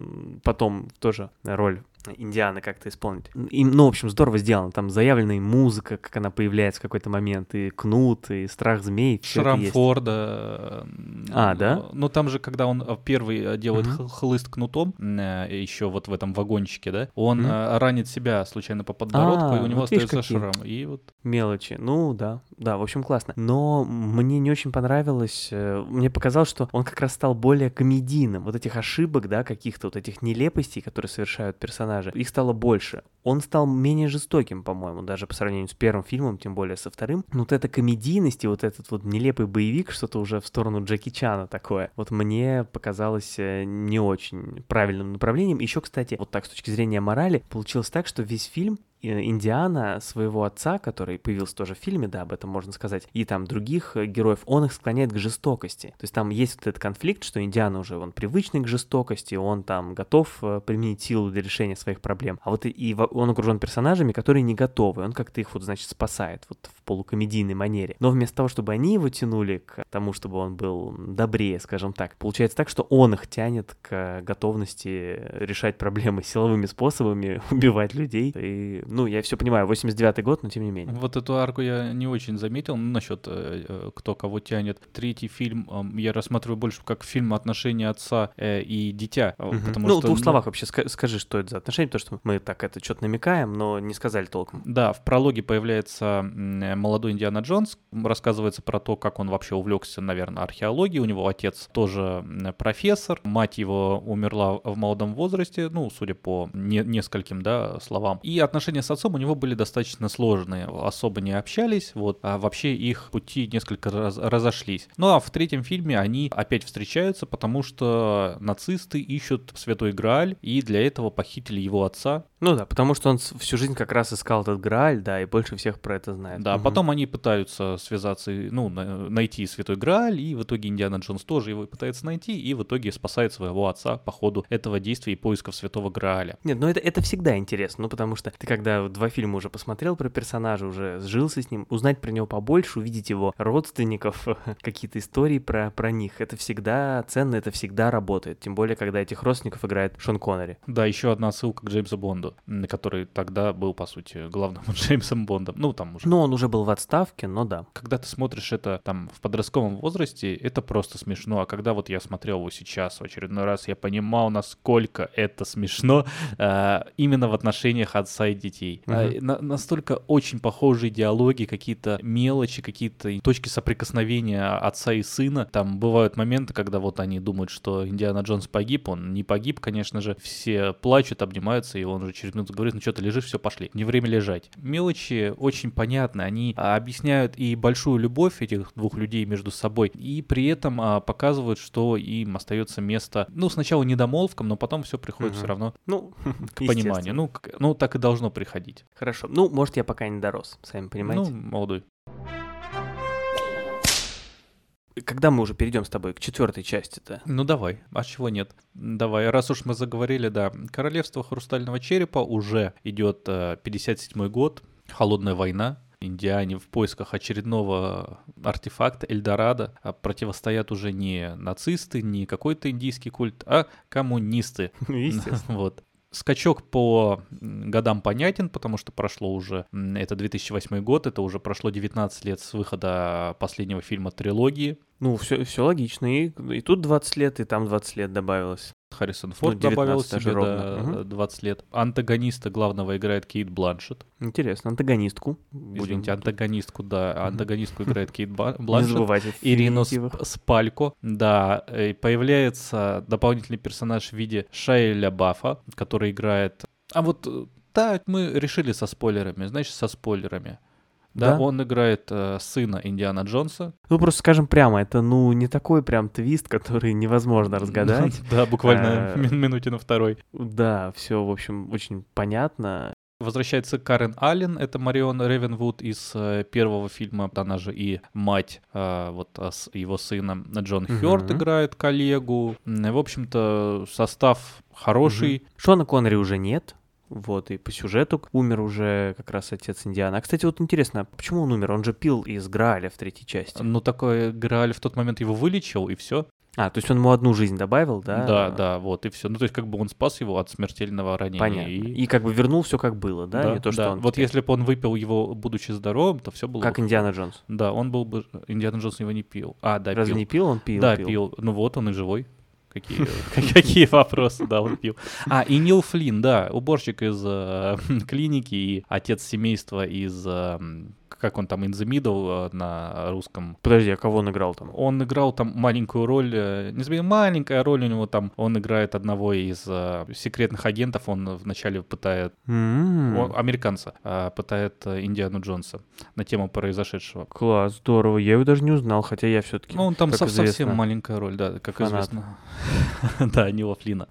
потом тоже роль Индианы как-то исполнить. И, ну, в общем, здорово сделано. Там заявлена и музыка, как она появляется в какой-то момент, и кнут, и страх змей. Шрам. Форда. А, да? Ну, там же, когда он э, первый э, делает х- хлыст кнутом, еще вот в этом вагончике, да, он э, ранит себя случайно по подбородку, А, и у него вот остается шрам. И вот Мелочи. Ну, да. Да, в общем, классно. Но мне не очень понравилось. э, Мне показалось, что он как раз стал более комедийным. Вот этих ошибок, да, каких-то вот этих нелепостей, которые совершают персонажи, их стало больше. Он стал менее жестоким, по-моему, даже по сравнению с первым фильмом, тем более со вторым. Но вот эта комедийность и вот этот вот нелепый боевик, что-то уже в сторону Джеки Чана такое, вот мне показалось э, не очень правильным направлением. Еще, кстати, вот так с точки зрения морали, получилось так, что весь фильм Индиана своего отца, который появился тоже в фильме, да, об этом можно сказать, и там других э, героев, он их склоняет к жестокости. То есть там есть вот этот конфликт, что Индиана уже он привычный к жестокости, он там готов э, применить силу для решения своих проблем. А вот и, и он окружен персонажами, которые не готовы. Он как-то их вот, значит, спасает вот в полукомедийной манере. Но вместо того, чтобы они его тянули к тому, чтобы он был добрее, скажем так, получается так, что он их тянет к готовности решать проблемы силовыми способами, убивать людей. И, Ну, я все понимаю, 89-й год, но тем не менее. Вот эту арку я не очень заметил, ну, насчет э, э, кто кого тянет. Третий фильм э, я рассматриваю больше как фильм отношения отца э, и дитя. Мгм. Потому ну, что, в двух словах вообще ска- скажи, что это за отношения, потому что мы так это что-то намекаем, но не сказали толком. Да, в прологе появляется э, молодой Индиана Джонс, рассказывается про то, как он вообще увлекся, наверное, археологией. У него отец тоже м, профессор, мать его умерла в молодом возрасте, ну, судя по не- нескольким, да, словам. И отношения с отцом у него были достаточно сложные, особо не общались, вот, а вообще их пути несколько раз- разошлись. Ну, а в третьем фильме они опять встречаются, потому что нацисты ищут Святой Грааль, и для этого похитили его отца, Ну да, потому что он всю жизнь как раз искал этот Грааль, да, и больше всех про это знает. Да, Мгм. потом они пытаются связаться, ну, на- найти Святой Грааль, и в итоге Индиана Джонс тоже его пытается найти, и в итоге спасает своего отца по ходу этого действия и поисков Святого Грааля. Нет, ну это, это всегда интересно, ну потому что ты когда два фильма уже посмотрел про персонажа, уже сжился с ним, узнать про него побольше, увидеть его родственников, какие-то истории про, про них, это всегда ценно, это всегда работает. Тем более, когда этих родственников играет Шон Коннери. Да, еще одна ссылка к Джеймсу Бонду, который тогда был, по сути, главным Джеймсом Бондом. Ну, там уже Ну, он уже был в отставке, но да. когда ты смотришь это там в подростковом возрасте, это просто смешно. А когда вот я смотрел его сейчас в очередной раз, я понимал, насколько это смешно э, именно в отношениях отца и детей. Э, Мгм. на- настолько очень похожие диалоги, какие-то мелочи, какие-то точки соприкосновения отца и сына. Там бывают моменты, когда вот они думают, что Индиана Джонс погиб, он не погиб, конечно же. Все плачут, обнимаются, и он уже через минуту говорит, ну что ты лежишь, все, пошли. Не время лежать. Мелочи очень понятны, они а, объясняют и большую любовь этих двух людей между собой, и при этом а, показывают, что им остается место, ну, сначала недомолвкам, но потом все приходит Мгм. все равно Ну, к пониманию. Ну, к- ну, так и должно приходить. Хорошо. Ну, может, я пока не дорос, сами понимаете. Ну, молодой. Когда мы уже перейдем с тобой к четвертой части-то? Ну давай, а чего нет? Давай, раз уж мы заговорили, да. Королевство Хрустального Черепа уже идет э, 57 год, холодная война. Индиане в поисках очередного артефакта Эльдорадо а противостоят уже не нацисты, не какой-то индийский культ, а коммунисты. Вот. Скачок по годам понятен, потому что прошло уже, это 2008 год, это уже прошло 19 лет с выхода последнего фильма трилогии. Ну, все, все логично. И, и тут 20 лет, и там 20 лет добавилось. Харрисон Форд 19 добавил себе ровно. да, Мгм. 20 лет. Антагониста главного играет Кейт Бланшет. Интересно, антагонистку. Будем Извините, антагонистку, да, Мгм. антагонистку играет Кейт Ба- Не Бланшет. забывайте. Ирину Спалько, да, э, появляется дополнительный персонаж в виде Шайля Баффа, который играет... А вот, э, да, мы решили со спойлерами, значит, со спойлерами. Да, Да? он играет э, сына Индиана Джонса. Ну, просто скажем прямо, это, ну, не такой прям твист, который невозможно разгадать. Да, буквально Э, мин- минуте на второй. Да, все, в общем, очень понятно. Возвращается Карен Аллен, это Марион Ревенвуд из э, первого фильма, она же и мать э, вот а, с его сына Джон. Хёрд играет коллегу. В общем-то, состав хороший. Шона Коннери уже нет. Вот, и по сюжету умер уже как раз отец Индиана. А, кстати, вот интересно, почему он умер? Он же пил из Грааля в третьей части. Ну, такой Грааль в тот момент его вылечил, и все. А, то есть он ему одну жизнь добавил, да? Да, да, вот, и все. Ну, то есть, как бы он спас его от смертельного ранения. Понятно. И... И как бы вернул все как было, да? Не то, что да. он Вот теперь- если бы он выпил его, будучи здоровым, то все было Как бы- Индиана Джонс. Да, он был бы... Индиана Джонс его не пил. А, да, Разве пил. не пил? Он пил. да, пил. Ну вот, он и живой. Какие, вопросы, да, он пил. А, и Нил Флинн, да, уборщик из э, клиники и отец семейства из, э, как он там, In the Middle э, на русском. Подожди, а кого он играл там? Он играл там маленькую роль, э, не знаю, маленькая роль у него там, он играет одного из э, секретных агентов, он вначале пытает, М, он- американца, э, пытает Индиану Джонса на тему произошедшего. Класс, здорово. Я его даже не узнал, хотя я все-таки. Ну, он там как сов- совсем известно, маленькая роль, да, как фанат. известно. Да, Нила Флина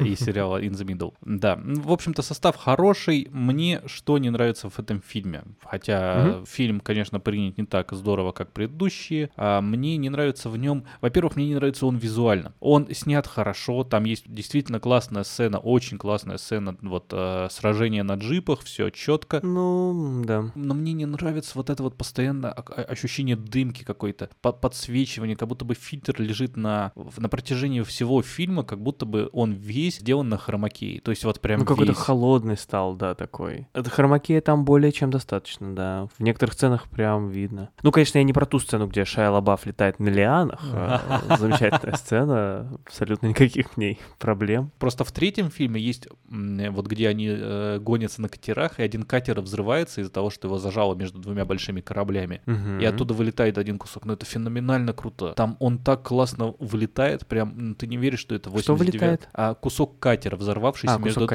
и сериала In the Middle. Да, в общем-то, состав хороший. Мне что не нравится в этом фильме, хотя. Фильм, конечно, принят не так здорово, как предыдущие. А мне не нравится в нем... Во-первых, мне не нравится он визуально. Он снят хорошо, там есть действительно классная сцена, очень классная сцена, вот э, сражение на джипах, все четко. Ну, да. Но мне не нравится вот это вот постоянно ощущение дымки какой-то, подсвечивание, как будто бы фильтр лежит на, на протяжении всего фильма, как будто бы он весь сделан на хромакее. То есть вот прям Ну, какой-то холодный стал, да, такой. Это хромакея там более чем достаточно, да. В некоторых сценах прям видно. Ну, конечно, я не про ту сцену, где Шайа Лабаф летает на лианах. а Замечательная сцена, абсолютно никаких в ней проблем. Просто в третьем фильме есть вот где они э, гонятся на катерах, и один катер взрывается из-за того, что его зажало между двумя большими кораблями. И оттуда вылетает один кусок. Ну, это феноменально круто. Там он так классно вылетает, прям м, ты не веришь, что это 89 Что вылетает? А кусок катера, взорвавшийся А, между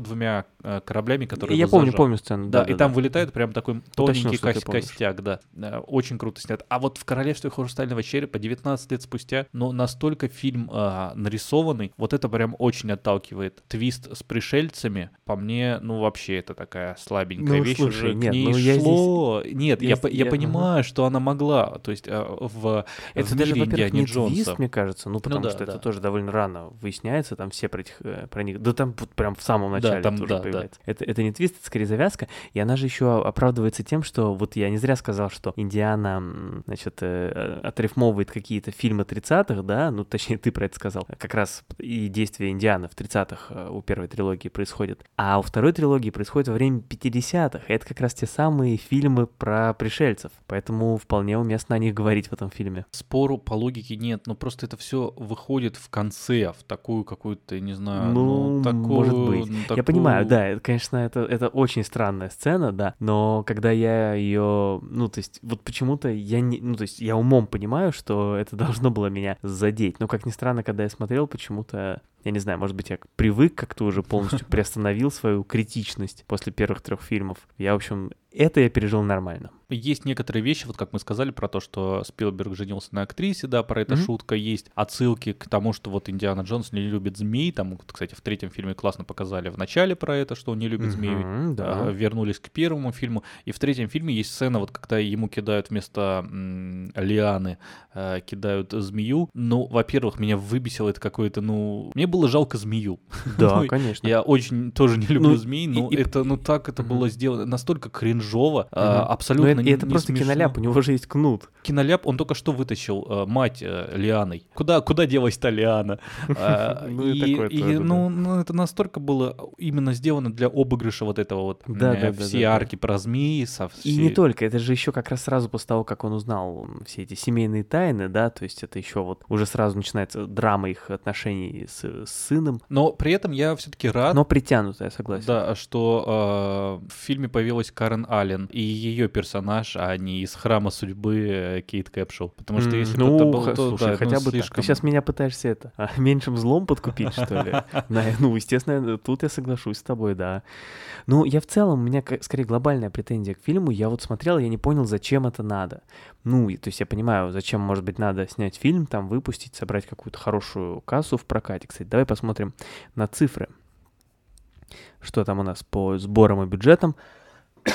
двумя э, кораблями, которые Я помню, помню сцену. Да, и там вылетает прям такой Уточнил, что кос- помнишь. костяк, да. Э, Очень круто снят. А вот в «Королевстве хрустального черепа» 19 лет спустя, но настолько фильм а, нарисованный, вот это прям очень отталкивает. Твист с пришельцами, по мне, ну вообще это такая слабенькая Ну, вещь. слушай, уже нет, к ней ну, я шло. Нет, я, я здесь- я я- понимаю, что она могла. То есть а, в, Это в даже, мире во-первых, не Джонса. твист, мне кажется, ну, потому да, что да. это тоже довольно рано выясняется, там все про, этих, э, про них, да там вот прям в самом начале там, тоже да, да. появляется. Это, это не твист, это скорее завязка, и она же еще оправдывается тем, что вот я не зря сказал, что Индиана, значит, э, отрифмовывает какие-то фильмы 30-х, да, ну, точнее, ты про это сказал, как раз и действия Индианы в 30-х э, у первой трилогии происходит, а у второй трилогии происходит во время 50-х, и это как раз те самые фильмы про пришельцев, поэтому вполне уместно о них говорить в этом фильме. Спору по логике нет, но просто это все выходит в конце, в такую какую-то, не знаю, Ну, ну, такую, может быть. ну, Я такую- понимаю, да, это, конечно, это, это очень странная сцена, да, но когда я ее, ну, то есть, вот почему-то я не, ну, то есть, я умом понимаю, что это должно было меня задеть, но, как ни странно, когда я смотрел, почему-то, я не знаю, может быть, я привык как-то уже полностью приостановил свою критичность после первых трех фильмов. Я, в общем, это я пережил нормально. Есть некоторые вещи, вот как мы сказали про то, что Спилберг женился на актрисе, да, про это Мгм. шутка. Есть отсылки к тому, что вот Индиана Джонс не любит змей. Там, кстати, в третьем фильме классно показали в начале про это, что он не любит змей. Мгм, да. А, вернулись к первому фильму. И в третьем фильме есть сцена, вот когда ему кидают вместо м, лианы, э, кидают змею. Ну, во-первых, меня выбесило это какое-то, ну... Мне было жалко змею. Да, Ну, конечно. Я очень тоже не люблю Ну, змей, но и- это, ну так это Мгм. было сделано, настолько кринжово, а, Мгм. абсолютно Ну, это, не- и это не просто смешно. киноляп, у него же есть кнут. Киноляп, он только что вытащил э, мать э, Лианой. Куда, куда делась-то Лиана? А, Ну, и да. ну, ну, это настолько было именно сделано для обыгрыша вот этого вот. Да, э, да, да, все арки про змеи. И не только, это же еще как раз сразу после того, как он узнал все эти семейные тайны, да, то есть это еще вот уже сразу начинается драма их отношений с, с сыном, Но при этом я все-таки рад, но притянутая, согласен. Да, что э, в фильме появилась Карен Аллен и ее персонаж, а не из храма судьбы Кейт Кэпшел. Потому что если ну, бы это было, х- то слушай, да, ну, хотя бы так. Ты слишком... сейчас меня пытаешься это, а, меньшим злом подкупить, что ли? Ну, естественно, тут я соглашусь с тобой, да. Ну, я в целом, у меня скорее глобальная претензия к фильму. Я вот смотрел, я не понял, зачем это надо. Ну, то есть я понимаю, зачем, может быть, надо снять фильм, там, выпустить, собрать какую-то хорошую кассу в прокате. Кстати, давай посмотрим на цифры. Что там у нас по сборам и бюджетам?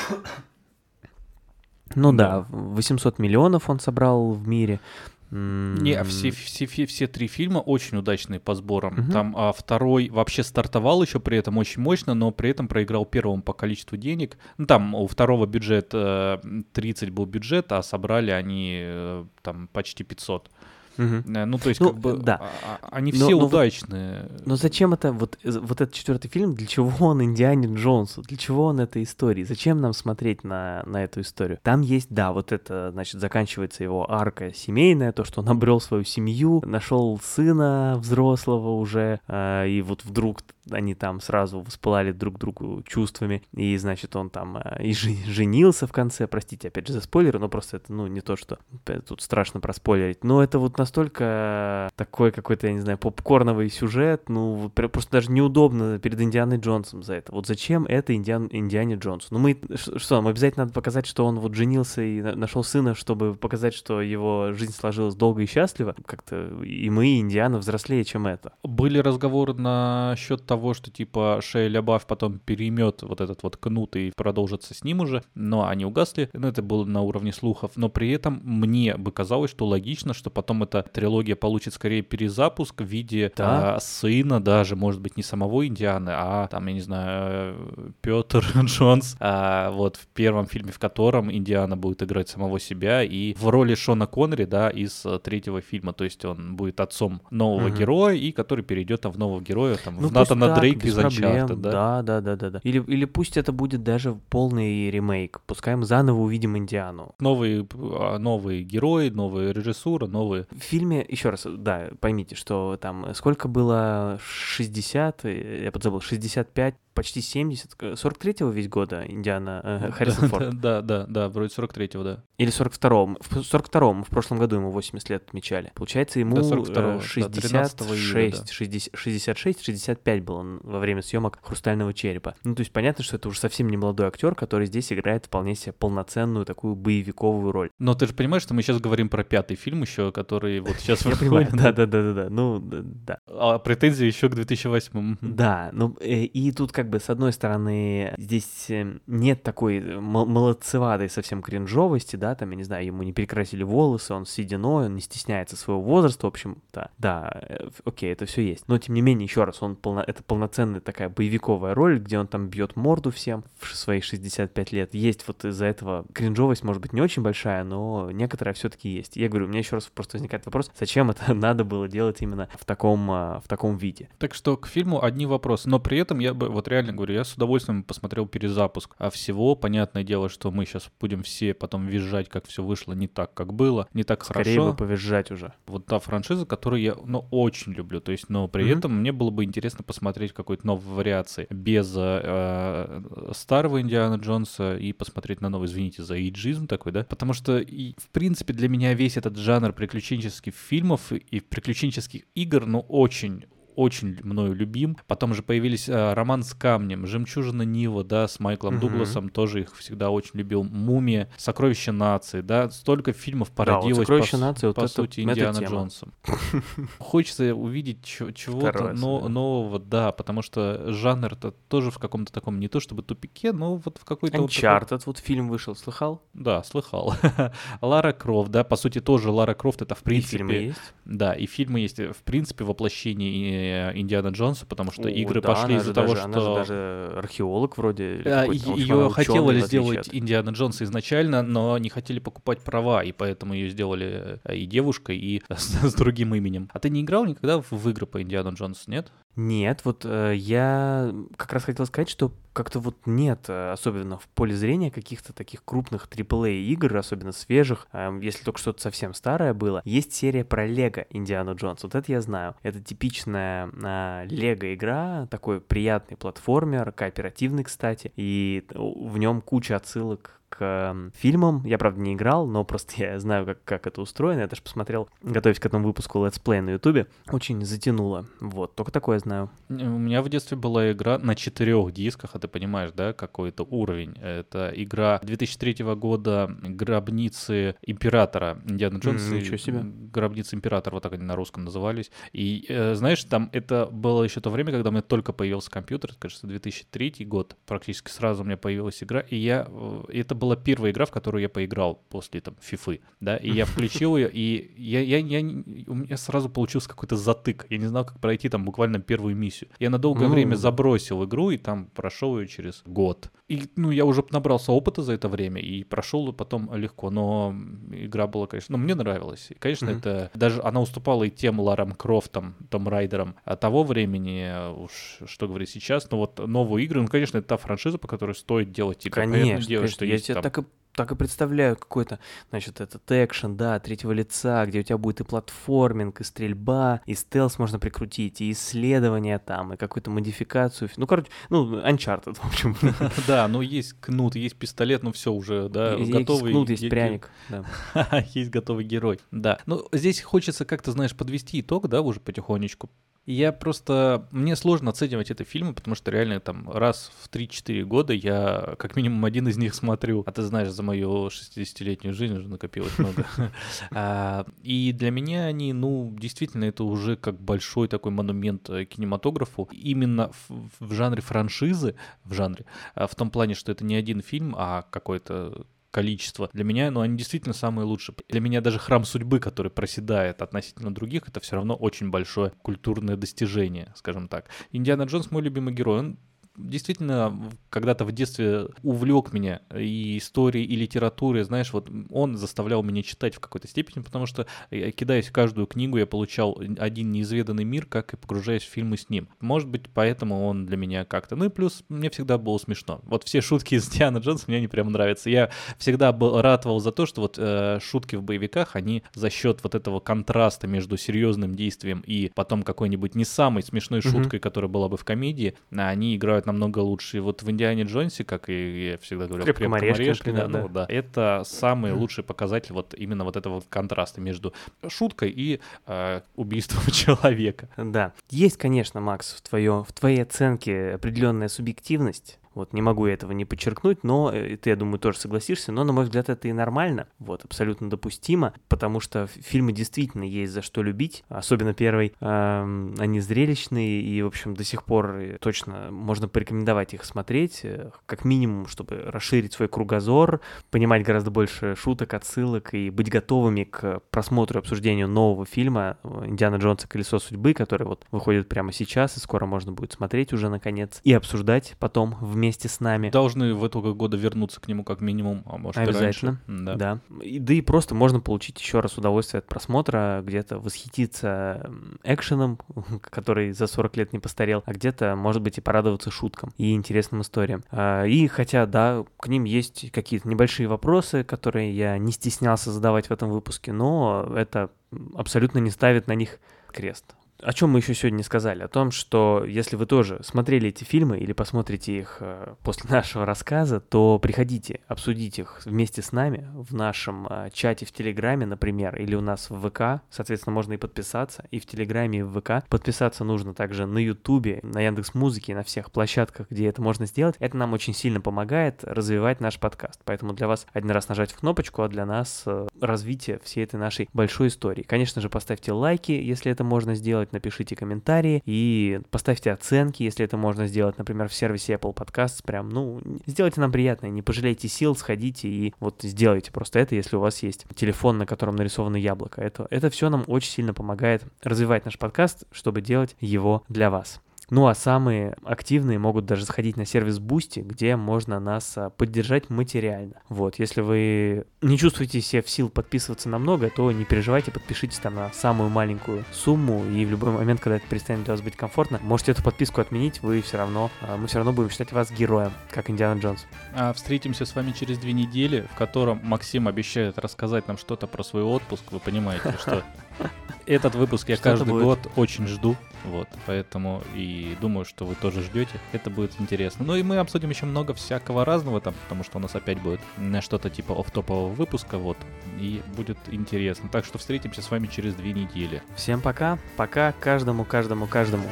Ну да, 800 миллионов он собрал в мире. Не, все, все, все, все три фильма очень удачные по сборам. Мгм. Там а, второй вообще стартовал еще при этом очень мощно, но при этом проиграл первому по количеству денег. Ну, там у второго бюджет э, 30 был бюджет, а собрали они э, там почти 500. Э, Ну, то есть, Ну, как бы, да. а- а- они Но- все но удачные. Но зачем это, вот, э, вот этот четвертый фильм, для чего он Индиане Джонсу? Для чего он этой истории? Зачем нам смотреть на, на эту историю? Там есть, да, вот это, значит, заканчивается его арка семейная, то, что он обрел свою семью, нашел сына взрослого уже, э, и вот вдруг они там сразу воспылали друг другу чувствами, и, значит, он там э, и женился в конце, простите, опять же, за спойлеры, но просто это, ну, не то, что тут страшно проспойлерить, но это вот настолько такой какой-то, я не знаю, попкорновый сюжет, ну, просто даже неудобно перед Индианой Джонсом за это. Вот зачем это Индиан, Индиане Джонсу? Ну, мы, что, нам обязательно надо показать, что он вот женился и на- нашел сына, чтобы показать, что его жизнь сложилась долго и счастливо? Как-то и мы, и Индиана, взрослее, чем это. Были разговоры насчет того, того, что типа Шея Лябаф потом переймет вот этот вот кнут и продолжится с ним уже, но они угасли, но это было на уровне слухов, но при этом мне бы казалось, что логично, что потом эта трилогия получит скорее перезапуск в виде Да. а, сына даже, может быть, не самого Индианы, а там, я не знаю, Петр Джонс, а, вот в первом фильме, в котором Индиана будет играть самого себя, и в роли Шона Коннери, да, из э, третьего фильма, то есть он будет отцом нового Мгм. героя, и который перейдет там в нового героя, там, Ну, в Натана пусть так, Дрейка без из Uncharted, да? Да, да, да, да, да. Или, или пусть это будет даже полный ремейк. Пускай мы заново увидим Индиану. Новые, а, новые герои, новая режиссура, новые... В фильме, еще раз, да, поймите, что там э, сколько было 60, э, я подзабыл, 65, почти 70, э, 43-го весь года Индиана э, Харрисон Форд. Да, да, да, вроде 43-го, да. Или 42-м. В 42-м, в прошлом году ему 80 лет отмечали. Получается, ему Да, э, 42-го, да, 13 июля, да. 66, 60 66, 65 был он во время съемок «Хрустального черепа». Ну, то есть понятно, что это уже совсем не молодой актер, который здесь играет вполне себе полноценную такую боевиковую роль. Но ты же понимаешь, что мы сейчас говорим про пятый фильм еще, который вот сейчас выходит. да-да-да-да, ну, да. А претензии еще к 2008 Да, ну э, и тут как бы с одной стороны здесь э, нет такой э, мол- молодцеватой совсем кринжовости, да, там, я не знаю, ему не перекрасили волосы, он сединой, он не стесняется своего возраста, в общем, да, э, окей, это все есть. Но тем не менее, еще раз, он полно, это полноценная такая боевиковая роль, где он там бьет морду всем в свои 65 лет. Есть вот из-за этого кринжовость, может быть, не очень большая, но некоторая все-таки есть. Я говорю, у меня еще раз просто возникает вопрос, зачем это надо было делать именно в таком, а, в таком виде? Так что к фильму одни вопросы. Но при этом я бы, вот реально говорю, я с удовольствием посмотрел перезапуск. А всего, понятное дело, что мы сейчас будем все потом визжать, как все вышло не так, как было, не так Скорее хорошо. бы повизжать уже. Вот та франшиза, которую я, ну, очень люблю. То есть, но при Мгм. этом мне было бы интересно посмотреть какой-то новой вариации без э, старого Индиана Джонса и посмотреть на новый, извините за иджизм такой, да? Потому что, и, в принципе, для меня весь этот жанр приключенческих фильмов и приключенческих игр, ну, очень очень мною любим. Потом же появились э, «Роман с камнем», «Жемчужина Нива», да, с Майклом Мгм. Дугласом, тоже их всегда очень любил. «Мумия», «Сокровище нации», да, столько фильмов Да, вот породилось, «Сокровище по, нации», вот по это- сути, Индиана. Джонсом. Хочется увидеть чего-то но- нового, да, потому что жанр-то тоже в каком-то таком, не то чтобы тупике, но вот в какой-то... вот такой- Uncharted, вот фильм вышел, слыхал? Да, слыхал. Лара Крофт, да, по сути, тоже Лара Крофт это в И принципе... фильмы есть? Да, и фильмы есть, э, в принципе, воплощение э, Индиана Джонса, потому что О, игры да, пошли из-за того, даже, Она же что... даже археолог вроде. А, общем, Ее хотели сделать Индиана Джонса изначально, но не хотели покупать права, и поэтому ее сделали э, и девушкой, и с, с другим именем. А ты не играл никогда в, игры по Индиану Джонсу, нет? Нет, вот э, я как раз хотел сказать, что как-то вот нет, э, особенно в поле зрения каких-то таких крупных AAA игр, особенно свежих, эм, если только что-то совсем старое было. Есть серия про Лего Индиану Джонс, вот это я знаю. Это типичная а, Лего игра, такой приятный платформер, кооперативный, кстати, и в нем куча отсылок к фильмам. Я, правда, не играл, но просто я знаю, как, как это устроено. Я даже посмотрел, готовясь к этому выпуску let's play на ютубе. Очень затянуло. Вот, только такое знаю. У меня в детстве была игра на четырех дисках, а ты понимаешь, да, какой-то уровень. Это игра 2003 года «Гробницы Императора». Индиана Джонс М, и ничего себе. «Гробницы Императора», вот так они на русском назывались. И, э, знаешь, там это было еще то время, когда у меня только появился компьютер, это, кажется, 2003 год, практически сразу у меня появилась игра, и я... э, Это была первая игра, в которую я поиграл после, там, фифы, да, и я включил ее, и я, я, я, у меня сразу получился какой-то затык. Я не знал, как пройти там буквально первую миссию. Я на долгое Ну. время забросил игру, и там прошел ее через год. И, ну, я уже набрался опыта за это время, и прошел потом легко, но игра была, конечно, ну, мне нравилась. И, конечно, Мгм. это даже она уступала и тем Ларам Крофтам, Том Райдерам от того времени, уж что говорить сейчас, но вот новые игры, ну, конечно, это та франшиза, по которой стоит делать игры. Понятное Конечно, конечно. что есть тебе там- так и так и представляю какой-то, значит, этот экшен, да, третьего лица, где у тебя будет и платформинг, и стрельба, и стелс можно прикрутить, и исследования там, и какую-то модификацию. Ну, короче, ну, Uncharted, в общем. Да, ну есть кнут, есть пистолет, ну все уже, да, Есть готовый. кнут, есть ге- ге- пряник. есть готовый герой. Да. Ну, здесь хочется как-то, знаешь, подвести итог, да, уже потихонечку. Я просто... Мне сложно оценивать эти фильмы, потому что реально там раз в 3-4 года я как минимум один из них смотрю. А ты знаешь, за мою 60-летнюю жизнь уже накопилось много. А, и для меня они, ну, действительно, это уже как большой такой монумент э, кинематографу. Именно в жанре франшизы, в жанре, а в том плане, что это не один фильм, а какой-то количество. Для меня, ну, они действительно самые лучшие. Для меня даже храм судьбы, который проседает относительно других, это все равно очень большое культурное достижение, скажем так. Индиана Джонс мой любимый герой. Он действительно когда-то в детстве увлек меня и историей, и литературой, знаешь, вот он заставлял меня читать в какой-то степени, потому что, кидаясь в каждую книгу, я получал один неизведанный мир, как и погружаясь в фильмы с ним. Может быть, поэтому он для меня как-то... Ну и плюс мне всегда было смешно. Вот все шутки из Диана Джонс мне не прям нравятся. Я всегда был ратовал за то, что вот э, шутки в боевиках, они за счет вот этого контраста между серьезным действием и потом какой-нибудь не самой смешной mm-hmm. шуткой, которая была бы в комедии, они играют намного лучше. И вот в «Индиане Джонсе», как и я всегда говорю, «Крепком орешке», да, да. Ну, да, это самый лучший показатель вот именно вот этого контраста между шуткой и э, убийством человека. Да. Есть, конечно, Макс, в, твое, в твоей оценке определенная субъективность, вот не могу этого не подчеркнуть, но э, ты, я думаю, тоже согласишься, но, на мой взгляд, это и нормально, вот, абсолютно допустимо, потому что фильмы действительно есть за что любить, особенно первый, э, они зрелищные, и, в общем, до сих пор э, точно можно порекомендовать их смотреть, э, как минимум, чтобы расширить свой кругозор, понимать гораздо больше шуток, отсылок и быть готовыми к просмотру и обсуждению нового фильма «Индиана Джонса. Колесо судьбы», который вот выходит прямо сейчас, и скоро можно будет смотреть уже, наконец, и обсуждать потом вместе вместе с нами. Должны в итоге года вернуться к нему как минимум, а может Обязательно, и раньше. Да. да. И, да и просто можно получить еще раз удовольствие от просмотра, где-то восхититься экшеном, который за 40 лет не постарел, а где-то, может быть, и порадоваться шуткам и интересным историям. А, и хотя, да, к ним есть какие-то небольшие вопросы, которые я не стеснялся задавать в этом выпуске, но это абсолютно не ставит на них крест о чем мы еще сегодня не сказали? О том, что если вы тоже смотрели эти фильмы или посмотрите их э, после нашего рассказа, то приходите обсудить их вместе с нами в нашем э, чате в Телеграме, например, или у нас в ВК. Соответственно, можно и подписаться и в Телеграме, и в ВК. Подписаться нужно также на Ютубе, на Яндекс Музыке, на всех площадках, где это можно сделать. Это нам очень сильно помогает развивать наш подкаст. Поэтому для вас один раз нажать в кнопочку, а для нас э, развитие всей этой нашей большой истории. Конечно же, поставьте лайки, если это можно сделать сделать, напишите комментарии и поставьте оценки, если это можно сделать, например, в сервисе Apple Podcasts, прям, ну, сделайте нам приятное, не пожалейте сил, сходите и вот сделайте просто это, если у вас есть телефон, на котором нарисовано яблоко. Это, это все нам очень сильно помогает развивать наш подкаст, чтобы делать его для вас. Ну а самые активные могут даже заходить на сервис Boosty, где можно нас а, поддержать материально. Вот, если вы не чувствуете себя в сил подписываться на много, то не переживайте, подпишитесь там на самую маленькую сумму, и в любой момент, когда это перестанет для вас быть комфортно, можете эту подписку отменить, вы все равно, а, мы все равно будем считать вас героем, как Индиана Джонс. А встретимся с вами через две недели, в котором Максим обещает рассказать нам что-то про свой отпуск. Вы понимаете, что этот выпуск я каждый год очень жду. Вот, поэтому и думаю, что вы тоже ждете. Это будет интересно. Ну и мы обсудим еще много всякого разного там, потому что у нас опять будет что-то типа оф-топового выпуска, вот. И будет интересно. Так что встретимся с вами через две недели. Всем пока. Пока каждому, каждому, каждому.